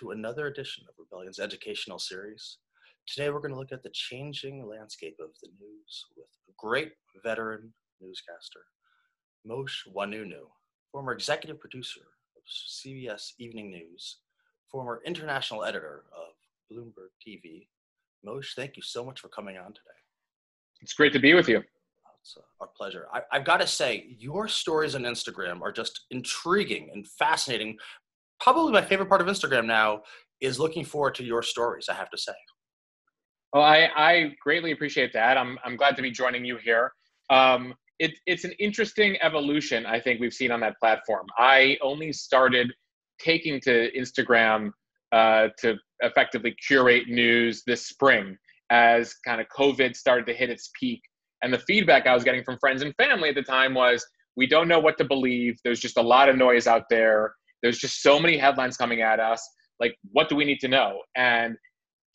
to another edition of Rebellion's educational series. Today, we're going to look at the changing landscape of the news with a great veteran newscaster, Mosheh Oinounou, former executive producer of CBS Evening News, former international editor of Bloomberg TV. Mosheh, thank you so much for coming on today. It's great to be with you. It's uh, our pleasure. I, have got to say, your stories on Instagram are just intriguing and fascinating. Probably my favorite part of Instagram now is looking forward to your stories, I have to say. Well, I, I greatly appreciate that. I'm, I'm glad to be joining you here. Um, it, it's an interesting evolution, I think, we've seen on that platform. I only started taking to Instagram uh, to effectively curate news this spring as kind of COVID started to hit its peak. And the feedback I was getting from friends and family at the time was we don't know what to believe. There's just a lot of noise out there. There's just so many headlines coming at us. Like, what do we need to know? And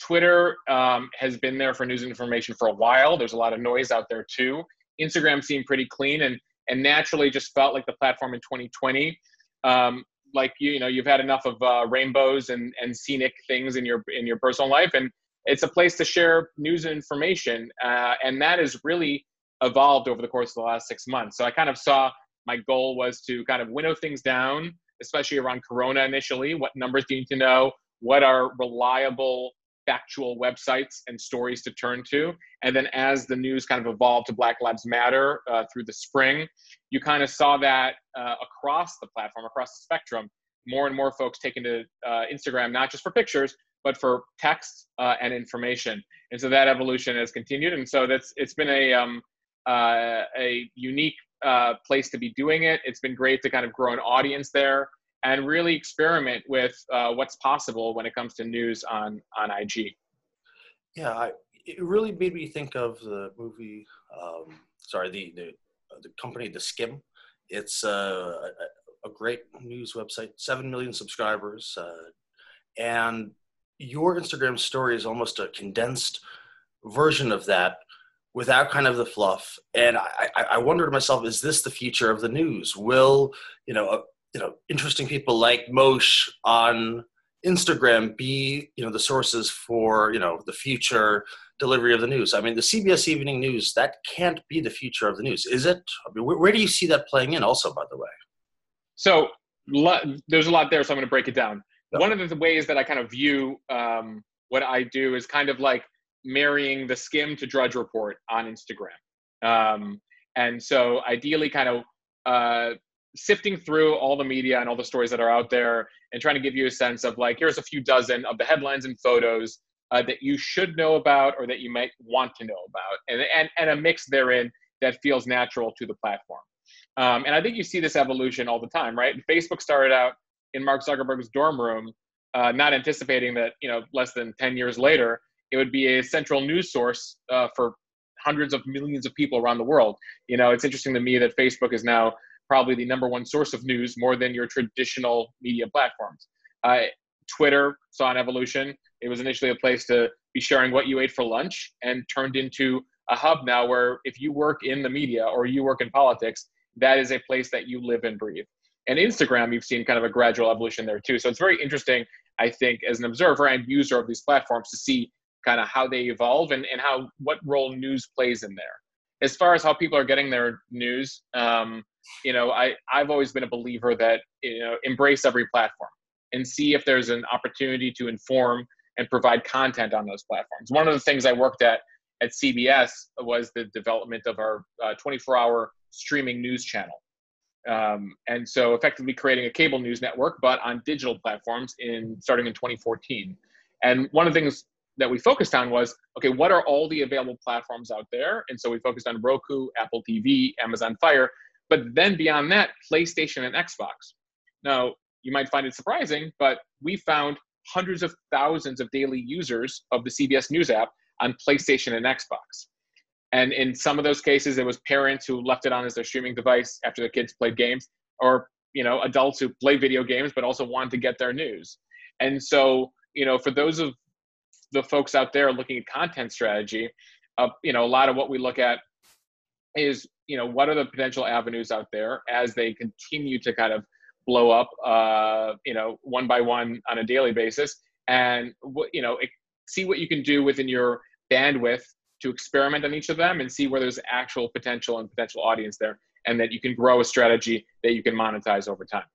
Twitter um, has been there for news information for a while. There's a lot of noise out there too. Instagram seemed pretty clean and and naturally just felt like the platform in 2020. Um, like you, you know, you've had enough of uh, rainbows and and scenic things in your in your personal life, and it's a place to share news and information. Uh, and that has really evolved over the course of the last six months. So I kind of saw my goal was to kind of winnow things down, especially around Corona initially. What numbers do you need to know? What are reliable factual websites and stories to turn to. And then as the news kind of evolved to Black Lives Matter uh, through the spring, you kind of saw that uh, across the platform, across the spectrum, more and more folks taking to uh, Instagram, not just for pictures, but for text uh, and information. And so that evolution has continued. And so that's it's been a um, uh, a unique uh, place to be doing it. It's been great to kind of grow an audience there and really experiment with uh, what's possible when it comes to news on on IG. Yeah, I, it really made me think of the movie. Um, sorry, the the the company, theSkimm. It's uh, a, a great news website, seven million subscribers, uh, and your Instagram story is almost a condensed version of that without kind of the fluff. And I, I, I wonder to myself, is this the future of the news? Will you know you know interesting people like Moshe on Instagram be you know the sources for you know the future delivery of the news. I mean, the CBS Evening News that can't be the future of the news, is it? I mean, where, where do you see that playing in? Also, by the way. So there's a lot there, so I'm going to break it down. One of the ways that I kind of view um, what I do is kind of like marrying theSkimm to drudge report on Instagram. Um, and so ideally, kind of uh, sifting through all the media and all the stories that are out there and trying to give you a sense of like here's a few dozen of the headlines and photos uh, that you should know about or that you might want to know about and, and, and a mix therein that feels natural to the platform um, and i think you see this evolution all the time right facebook started out in mark zuckerberg's dorm room uh, not anticipating that you know less than 10 years later it would be a central news source uh, for hundreds of millions of people around the world you know it's interesting to me that facebook is now probably the number one source of news more than your traditional media platforms. Uh, Twitter saw an evolution. It was initially a place to be sharing what you ate for lunch and turned into a hub now where if you work in the media or you work in politics, that is a place that you live and breathe. And Instagram, you've seen kind of a gradual evolution there too. So it's very interesting, I think, as an observer and user of these platforms to see kind of how they evolve and, and how what role news plays in there. As far as how people are getting their news, um, you know, I, I've always been a believer that, you know, embrace every platform and see if there's an opportunity to inform and provide content on those platforms. One of the things I worked at at CBS was the development of our 24 uh, hour streaming news channel. Um, and so effectively creating a cable news network, but on digital platforms in starting in 2014. And one of the things that we focused on was okay, what are all the available platforms out there? And so we focused on Roku, Apple TV, Amazon Fire, but then beyond that, PlayStation and Xbox. Now, you might find it surprising, but we found hundreds of thousands of daily users of the CBS News app on PlayStation and Xbox. And in some of those cases, it was parents who left it on as their streaming device after their kids played games, or you know, adults who play video games but also wanted to get their news. And so, you know, for those of the folks out there looking at content strategy, uh, you know, a lot of what we look at is you know what are the potential avenues out there as they continue to kind of blow up, uh, you know, one by one on a daily basis, and what you know, see what you can do within your bandwidth to experiment on each of them and see where there's actual potential and potential audience there, and that you can grow a strategy that you can monetize over time.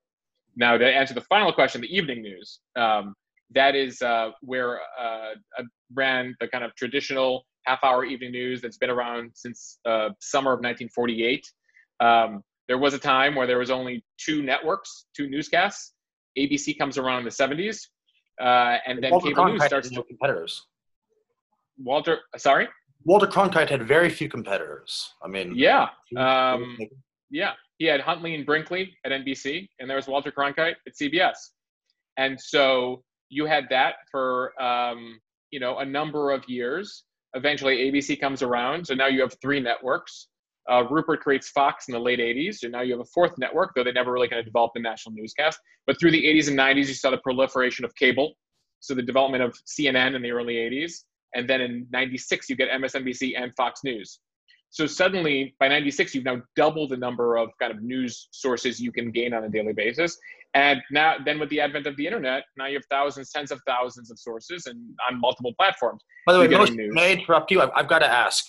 Now, to answer the final question, the evening news. Um, that is uh, where uh, I ran the kind of traditional half-hour evening news that's been around since uh, summer of 1948. Um, there was a time where there was only two networks, two newscasts. ABC comes around in the 70s, uh, and then Walter cable Cronkite news starts. had no competitors. Walter, sorry. Walter Cronkite had very few competitors. I mean, Yeah, um, yeah. He had Huntley and Brinkley at NBC, and there was Walter Cronkite at CBS. And so you had that for um, you know a number of years. Eventually, ABC comes around, so now you have three networks. Uh, Rupert creates Fox in the late 80s, and now you have a fourth network, though they never really kind of developed the national newscast. But through the 80s and 90s, you saw the proliferation of cable, so the development of CNN in the early 80s, and then in 96 you get MSNBC and Fox News. So suddenly, by 96, you've now doubled the number of kind of news sources you can gain on a daily basis. And now, then with the advent of the internet, now you have thousands, tens of thousands of sources and on multiple platforms. By the way, most, may I interrupt you? I've, I've got to ask.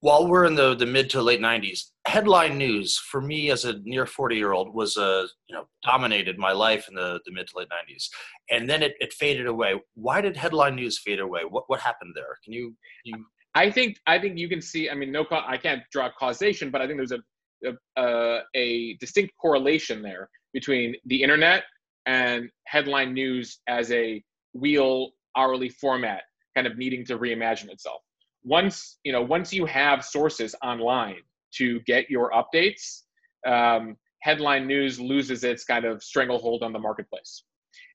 While we're in the, the mid to late '90s, headline news for me as a near 40 year old was uh, you know dominated my life in the, the mid to late '90s, and then it, it faded away. Why did headline news fade away? What what happened there? Can you you I think I think you can see. I mean, no, I can't draw causation, but I think there's a a, uh, a distinct correlation there between the internet and headline news as a real hourly format, kind of needing to reimagine itself. Once you know, once you have sources online to get your updates, um, headline news loses its kind of stranglehold on the marketplace.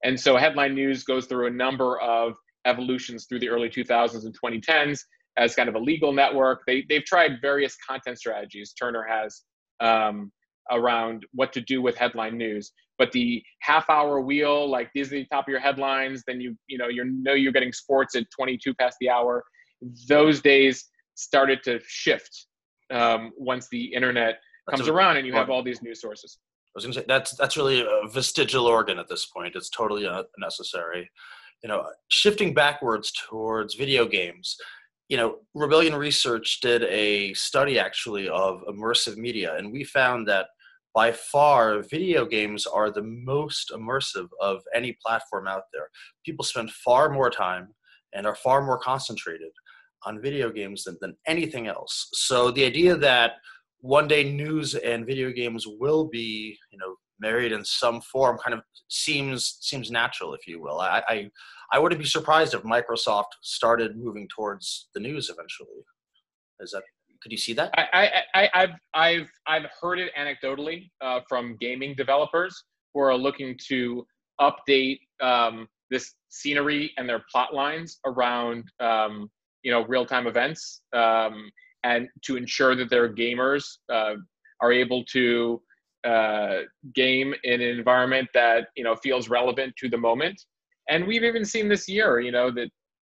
And so, headline news goes through a number of evolutions through the early 2000s and 2010s as kind of a legal network. They they've tried various content strategies. Turner has um, around what to do with headline news. But the half hour wheel, like these are the top of your headlines, then you you know you know you're getting sports at 22 past the hour. Those days started to shift um, once the internet That's comes a- around and you have all these news sources. I was going to say that's that's really a vestigial organ at this point. It's totally unnecessary. You know, shifting backwards towards video games. You know, Rebellion Research did a study actually of immersive media, and we found that by far video games are the most immersive of any platform out there. People spend far more time and are far more concentrated on video games than, than anything else. So the idea that one day news and video games will be you know married in some form kind of seems seems natural if you will. I i, I wouldn't be surprised if microsoft started moving towards the news eventually. Is that could you see that? I, I, I, I've, I've, I've heard it anecdotally uh, from gaming developers who are looking to update um, this scenery and their plot lines around, um, you know, real-time events, um, and to ensure that their gamers uh, are able to uh, game in an environment that you know feels relevant to the moment. And we've even seen this year, you know, that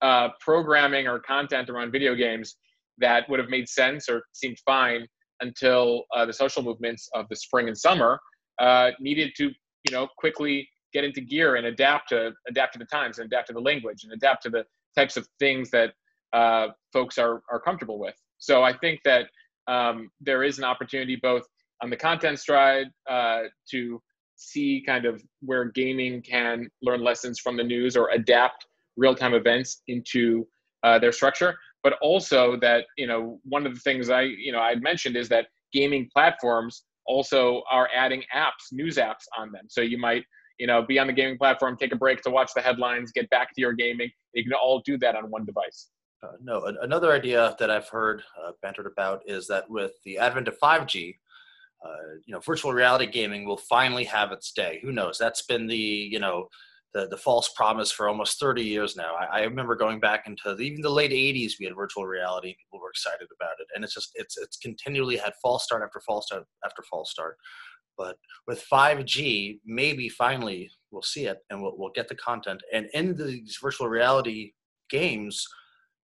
uh, programming or content around video games that would have made sense or seemed fine until uh, the social movements of the spring and summer uh, needed to you know quickly get into gear and adapt to adapt to the times and adapt to the language and adapt to the types of things that uh, folks are are comfortable with so i think that um, there is an opportunity both on the content stride uh, to see kind of where gaming can learn lessons from the news or adapt real-time events into uh, their structure. But also that you know one of the things i you know i mentioned is that gaming platforms also are adding apps news apps on them. So you might you know be on the gaming platform take a break to watch the headlines get back to your gaming. You can all do that on one device. Uh, no another idea that i've heard uh, bantered about is that with the advent of 5g uh, Uh, you know virtual reality gaming will finally have its day who knows that's been the you know the, the false promise for almost 30 years now. I, I remember going back into the, even the late 80s, we had virtual reality. People were excited about it, and it's just it's it's continually had false start after false start after false start. But with 5G, maybe finally we'll see it, and we'll we'll get the content. And in these virtual reality games,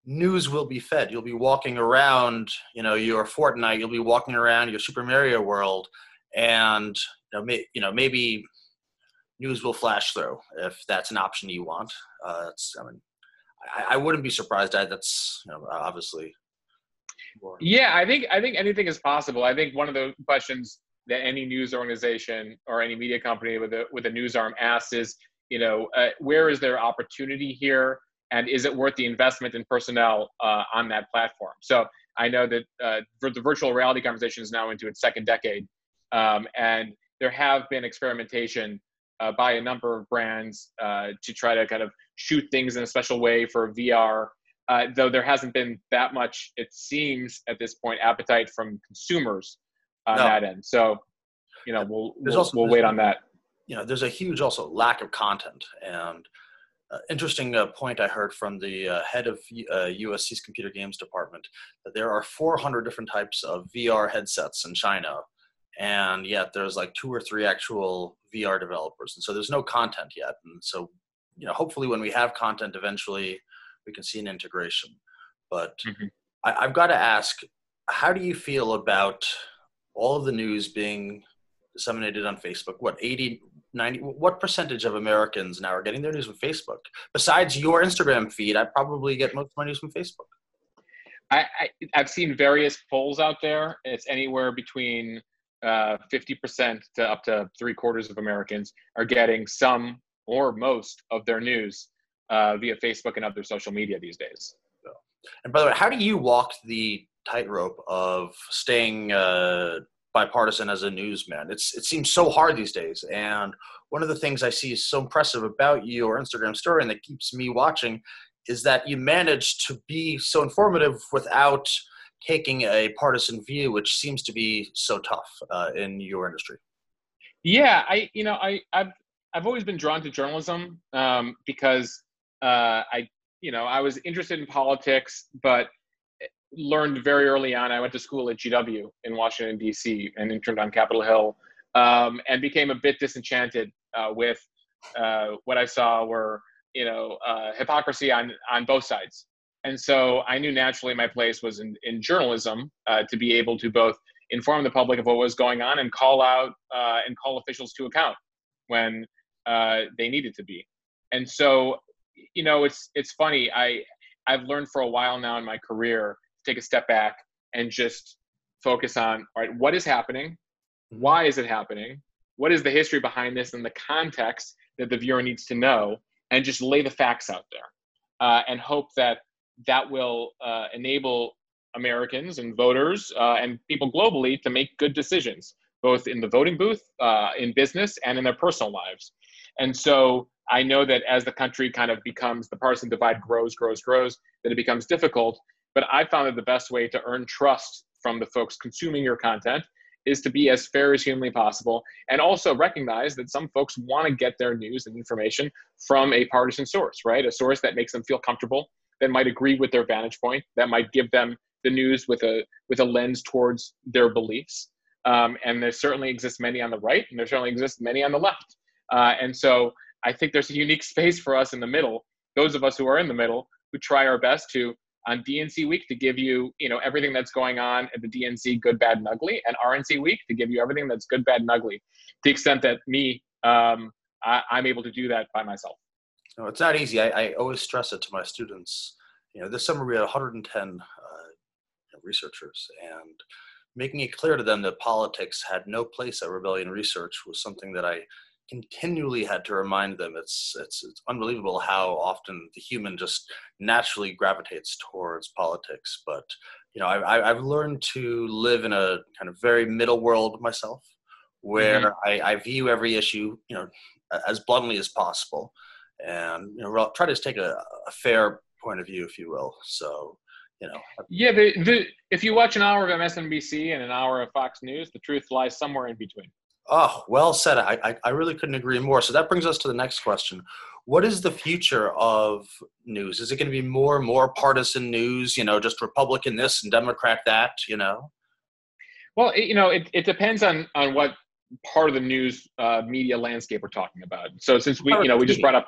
news will be fed. You'll be walking around, you know, your Fortnite. You'll be walking around your Super Mario World, and you know, may, you know maybe news will flash through if that's an option you want. Uh, I mean, I, I, wouldn't be surprised. That that's you know, obviously. Yeah, I think I think anything is possible. I think one of the questions that any news organization or any media company with a with a news arm asks is, you know, uh, where is there opportunity here, and is it worth the investment in personnel uh, on that platform? So I know that uh, the virtual reality conversation is now into its second decade, um, and there have been experimentation uh, by a number of brands uh, to try to kind of shoot things in a special way for VR. Uh, though there hasn't been that much, it seems at this point, appetite from consumers on no. that end. So, you know, we'll we'll, also, we'll wait on that. You know, there's a huge also lack of content and. Uh, interesting uh, point I heard from the uh, head of USC's uh, computer games department that there are 400 different types of VR headsets in China, and yet there's like two or three actual VR developers, and so there's no content yet. And so, you know, hopefully when we have content, eventually we can see an integration. But mm-hmm. I, I've got to ask, how do you feel about all of the news being disseminated on Facebook? What 80, 90 what percentage of americans now are getting their news from facebook? Besides your instagram feed i probably get most of my news from facebook. I, I have seen various polls out there. It's anywhere between uh, 50% to up to three quarters of americans are getting some or most of their news uh, via facebook and other social media these days. And by the way how do you walk the tightrope of staying uh, bipartisan as a newsman. It's it seems so hard these days. And one of the things I see is so impressive about you or Instagram story and that keeps me watching is that you manage to be so informative without taking a partisan view, which seems to be so tough uh, in your industry. Yeah, I you know I I've I've always been drawn to journalism um, because uh, I you know I was interested in politics, but learned very early on. I went to school at GW in Washington D.C. and interned on Capitol Hill, um, and became a bit disenchanted uh, with uh, what I saw were you know uh, hypocrisy on on both sides. And so I knew naturally my place was in, in journalism uh, to be able to both inform the public of what was going on and call out uh, and call officials to account when uh, they needed to be. And so, you know, it's it's funny. I I've learned for a while now in my career take a step back and just focus on all right what is happening? Mm-hmm. why is it happening? What is the history behind this and the context that the viewer needs to know? And just lay the facts out there uh, and hope that that will uh, enable americans and voters uh, and people globally to make good decisions both in the voting booth uh, in business and in their personal lives. And so i know that as the country kind of becomes the partisan divide grows grows grows that it becomes difficult but I found that the best way to earn trust from the folks consuming your content is to be as fair as humanly possible and also recognize that some folks want to get their news and information from a partisan source, right? A source that makes them feel comfortable, that might agree with their vantage point, that might give them the news with a with a lens towards their beliefs. Um, and there certainly exists many on the right, and there certainly exists many on the left. Uh, and so I think there's a unique space for us in the middle, those of us who are in the middle, who try our best to on DNC week to give you, you know, everything that's going on at the DNC, good, bad, and ugly, and RNC week to give you everything that's good, bad, and ugly. To the extent that me, um, I, am able to do that by myself. No, it's not easy. I, I, always stress it to my students. You know, this summer we had 110 uh, researchers, and making it clear to them that politics had no place at Rebellion Research was something that I continually had to remind them it's, it's it's unbelievable how often the human just naturally gravitates towards politics. But you know I, i've learned to live in a kind of very middle world myself where mm-hmm. I, I, view every issue you know as bluntly as possible and you know try to take a, a fair point of view if you will. So you know yeah the, the if you watch an hour of msnbc and an hour of fox news the truth lies somewhere in between Oh, well said. I, I, I really couldn't agree more. So that brings us to the next question. What is the future of news? Is it going to be more and more partisan news, you know, just Republican this and Democrat that, you know? Well, it, you know, it, it depends on, on what part of the news uh, media landscape we're talking about. So since we, you know, we just brought up,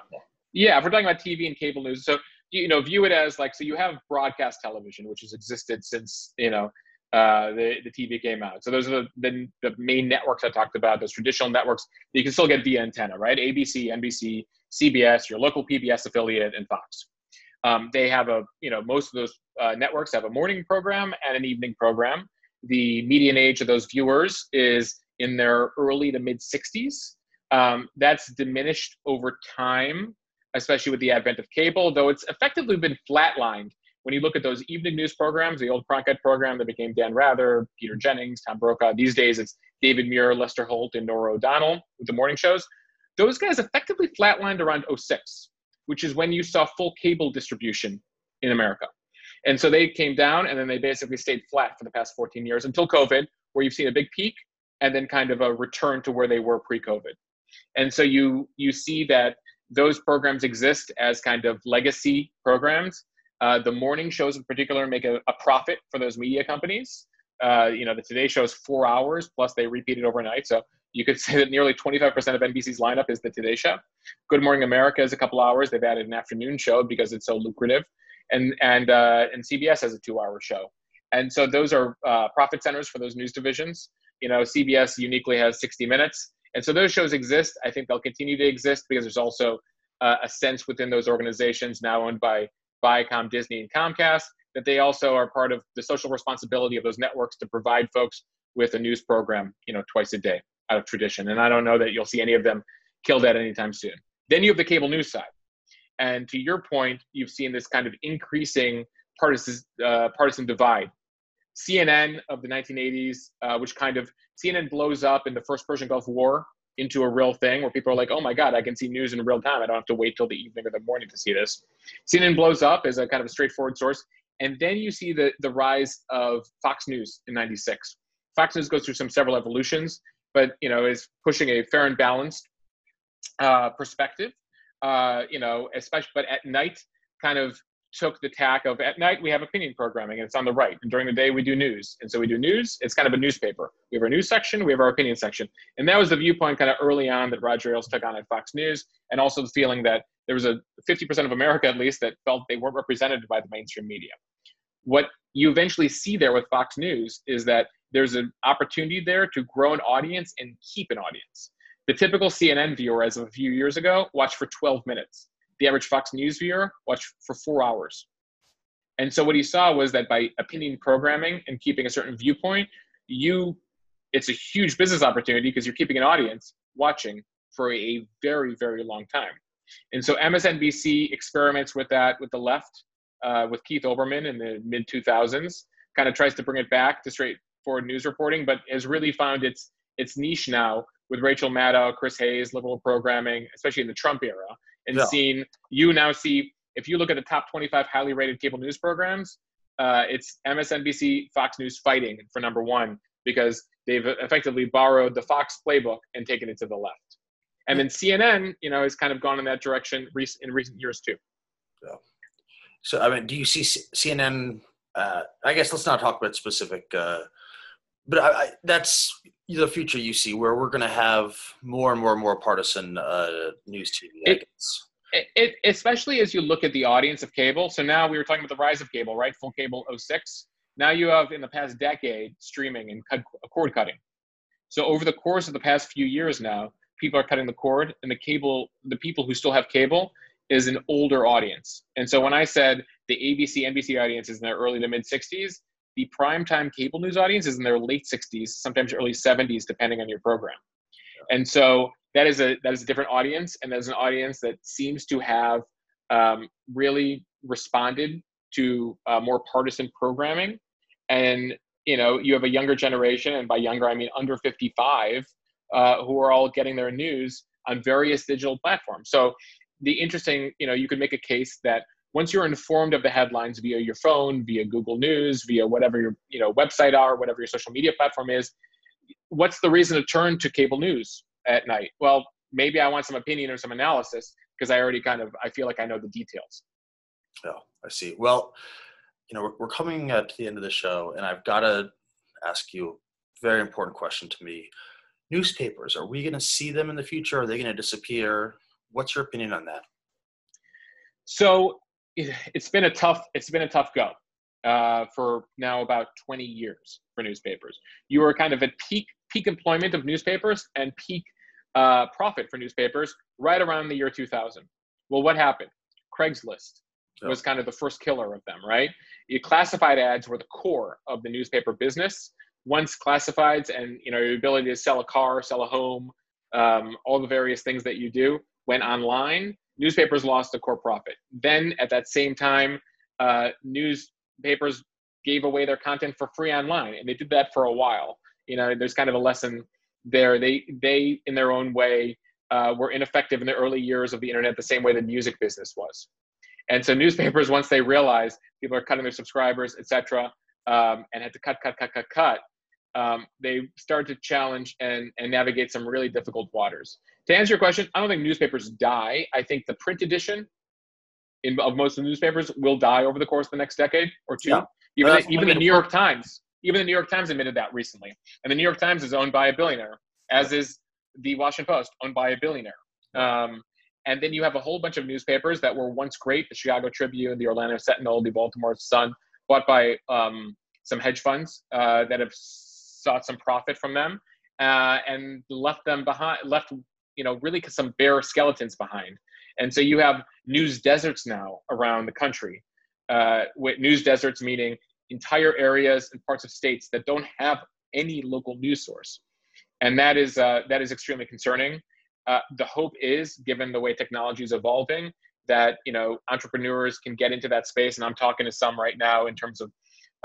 yeah, if we're talking about TV and cable news. So, you know, view it as like, so you have broadcast television, which has existed since, you know, uh, the, the TV came out. So those are the, the, the, main networks I talked about, those traditional networks that you can still get via antenna, right? ABC, NBC, CBS, your local PBS affiliate, and Fox. Um, they have a, you know, most of those uh, networks have a morning program and an evening program. The median age of those viewers is in their early to mid 60s. Um, that's diminished over time, especially with the advent of cable, though it's effectively been flatlined when you look at those evening news programs, the old Cronkite program that became Dan Rather, Peter Jennings, Tom Brokaw, these days it's David Muir, Lester Holt, and Norah O'Donnell with the morning shows. Those guys effectively flatlined around 06, which is when you saw full cable distribution in America. And so they came down and then they basically stayed flat for the past 14 years until COVID, where you've seen a big peak and then kind of a return to where they were pre-COVID. And so you you see that those programs exist as kind of legacy programs uh, the morning shows in particular make a, a profit for those media companies. Uh, you know, the Today Show is four hours plus they repeat it overnight. So you could say that nearly 25% of NBC's lineup is the Today Show. Good Morning America is a couple hours. They've added an afternoon show because it's so lucrative, and and uh, and CBS has a two-hour show. And so those are uh, profit centers for those news divisions. You know, CBS uniquely has 60 Minutes, and so those shows exist. I think they'll continue to exist because there's also uh, a sense within those organizations now owned by Viacom, Disney, and Comcast, that they also are part of the social responsibility of those networks to provide folks with a news program, you know, twice a day out of tradition. And I don't know that you'll see any of them killed at anytime soon. Then you have the cable news side. And to your point, you've seen this kind of increasing partisan, uh, partisan divide. CNN of the 1980s, uh, which kind of CNN blows up in the first Persian Gulf War into a real thing where people are like, oh my God, I can see news in real time. I don't have to wait till the evening or the morning to see this. CNN blows up as a kind of a straightforward source. And then you see the, the rise of Fox News in 96. Fox News goes through some several evolutions, but, you know, is pushing a fair and balanced uh, perspective, uh, you know, especially, but at night kind of took the tack of at night we have opinion programming and it's on the right. And during the day we do news. And so we do news it's kind of a newspaper. We have our news section we have our opinion section. And that was the viewpoint kind of early on that roger ailes took on at fox news and also the feeling that there was a 50% of america at least that felt they weren't represented by the mainstream media. What you eventually see there with fox news is that there's an opportunity there to grow an audience and keep an audience. The typical cnn viewer as of a few years ago watched for 12 minutes the average Fox News viewer watched for four hours. And so what he saw was that by opinion programming and keeping a certain viewpoint, you it's a huge business opportunity because you're keeping an audience watching for a very, very long time. And so MSNBC experiments with that with the left, uh, with Keith Olbermann in the mid 2000s, kind of tries to bring it back to straightforward news reporting, but has really found its its niche now with Rachel Maddow, Chris Hayes, liberal programming, especially in the Trump era, and yeah. seen you now see if you look at the top 25 highly rated cable news programs uh, it's msnbc fox news fighting for number one because they've effectively borrowed the fox playbook and taken it to the left and then cnn you know has kind of gone in that direction in recent years too yeah. so i mean do you see cnn uh, i guess let's not talk about specific uh, but I, I, that's the future you see where we're going to have more and more and more partisan uh, news TV. It, it, it, especially as you look at the audience of cable. So now we were talking about the rise of cable, right? Full cable 06. Now you have in the past decade streaming and cut, cord cutting. So over the course of the past few years now, people are cutting the cord, and the cable, the people who still have cable, is an older audience. And so when I said the ABC, NBC audience is in their early to mid 60s, the primetime cable news audience is in their late 60s, sometimes early 70s, depending on your program. And so that is a that is a different audience, and that's an audience that seems to have um, really responded to uh, more partisan programming. And you know, you have a younger generation, and by younger I mean under 55, uh, who are all getting their news on various digital platforms. So the interesting, you know, you could make a case that once you're informed of the headlines via your phone, via Google News, via whatever your you know website are, whatever your social media platform is, what's the reason to turn to cable news at night? Well, maybe I want some opinion or some analysis because I already kind of I feel like I know the details. Oh, I see. Well, you know, we're, we're coming at the end of the show, and I've got to ask you a very important question to me. Newspapers, are we going to see them in the future? Are they going to disappear? What's your opinion on that? So it, has been a tough it's been a tough go uh, for now about 20 years. for newspapers. You were kind of at peak peak employment of newspapers and peak uh, profit for newspapers right around the year 2000. Well, what happened? Craigslist was kind of the first killer of them, right? You classified ads were the core of the newspaper business. Once classifieds and you know your ability to sell a car, sell a home, um, all the various things that you do went online, newspapers lost a core profit. Then at that same time, uh, newspapers gave away their content for free online, and they did that for a while. You know, there's kind of a lesson there. They they in their own way uh, were ineffective in the early years of the internet, the same way the music business was. And so newspapers, once they realized people are cutting their subscribers, etc., um, and had to cut, cut, cut, cut, cut, um, they start to challenge and, and navigate some really difficult waters. To answer your question, I don't think newspapers die. I think the print edition in, of most of the newspapers will die over the course of the next decade or two. Yeah. Even, the, even the New York Times, even the New York Times admitted that recently. And the New York Times is owned by a billionaire, as is the Washington Post, owned by a billionaire. Um, and then you have a whole bunch of newspapers that were once great the Chicago Tribune, the Orlando Sentinel, the Baltimore Sun, bought by um, some hedge funds uh, that have sought some profit from them uh, and left them behind, left, you know, really some bare skeletons behind. And so you have news deserts now around the country. Uh, with news deserts meaning entire areas and parts of states that don't have any local news source. And that is, uh, that is extremely concerning. Uh, the hope is, given the way technology is evolving, that you know entrepreneurs can get into that space. And I'm talking to some right now in terms of,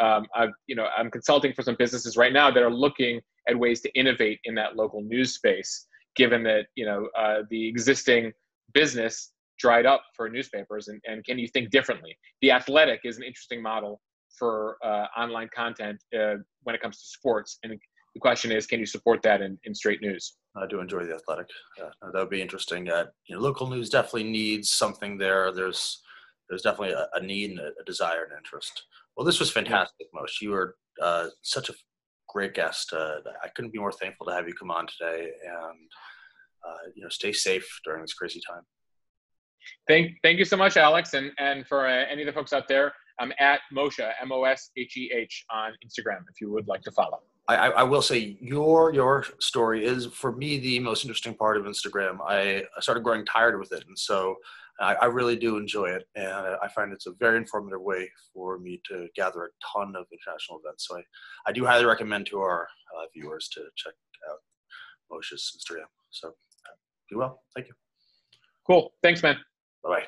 um, I've, you know, I'm consulting for some businesses right now that are looking at ways to innovate in that local news space. Given that you know uh, the existing business dried up for newspapers, and, and can you think differently? The Athletic is an interesting model for uh, online content uh, when it comes to sports, and the question is, can you support that in, in straight news? I do enjoy the athletic. Uh, that would be interesting. Uh, you know, local news definitely needs something there. There's there's definitely a, a need and a, a, desire and interest. Well, this was fantastic. Mosheh. You were uh, such a great guest. Uh, I couldn't be more thankful to have you come on today, and uh, you know, stay safe during this crazy time. Thank thank you so much, Alex, and and for uh, any of the folks out there. I'm at Mosheh M O S H E H on Instagram if you would like to follow. I, I, will say your your story is for me the most interesting part of Instagram. I, I started growing tired with it, and so I, I, really do enjoy it, and I find it's a very informative way for me to gather a ton of international events. So I, I do highly recommend to our uh, viewers to check out Mosheh's Instagram. So uh, be well. Thank you. Cool. Thanks, man. Bye bye.